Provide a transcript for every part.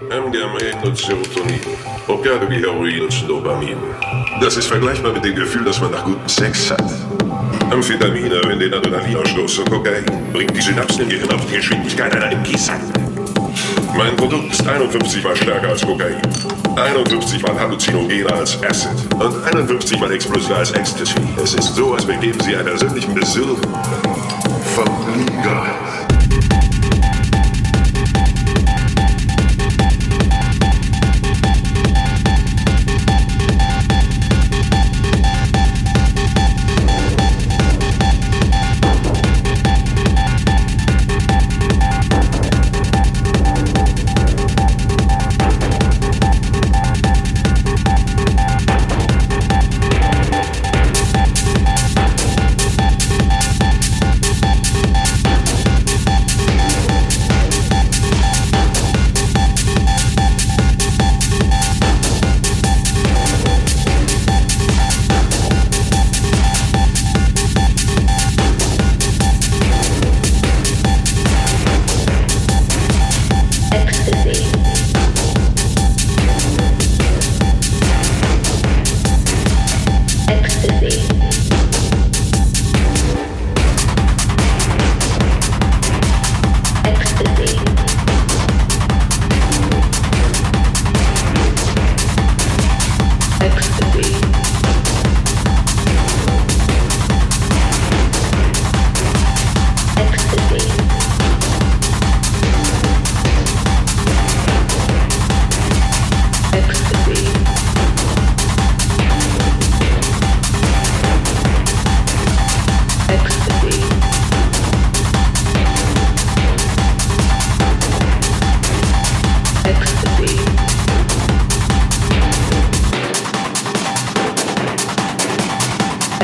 MDMA und Serotonin. Opiate wie Heroin und Dopamin. Das ist vergleichbar mit dem Gefühl, dass man nach gutem Sex hat. Amphetamine, wenn den Adrenalinausstoß und Kokain bringt die Synapsen im Gehirn auf die Geschwindigkeit einer Imkisat. Mein Produkt ist 51 mal stärker als Kokain, 51 mal halluzinogener als Acid und 51 mal explosiver als Ecstasy. Es ist so, als begeben Sie einen persönlichen Besuch vom Liga.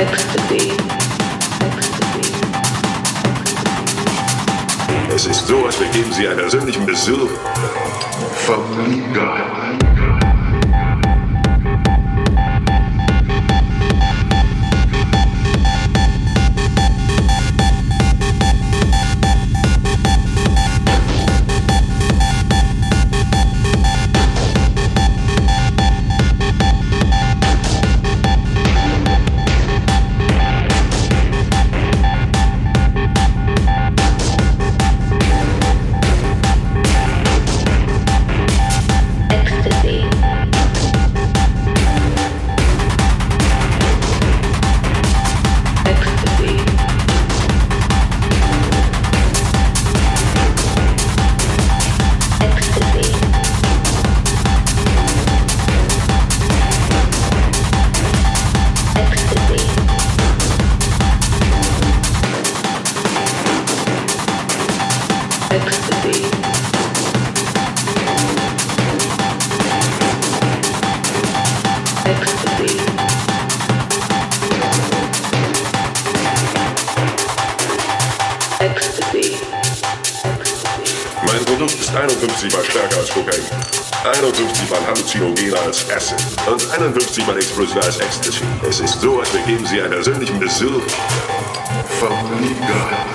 Als Ecstasy. Es ist so, als begeben Sie einen persönlichen Besuch vom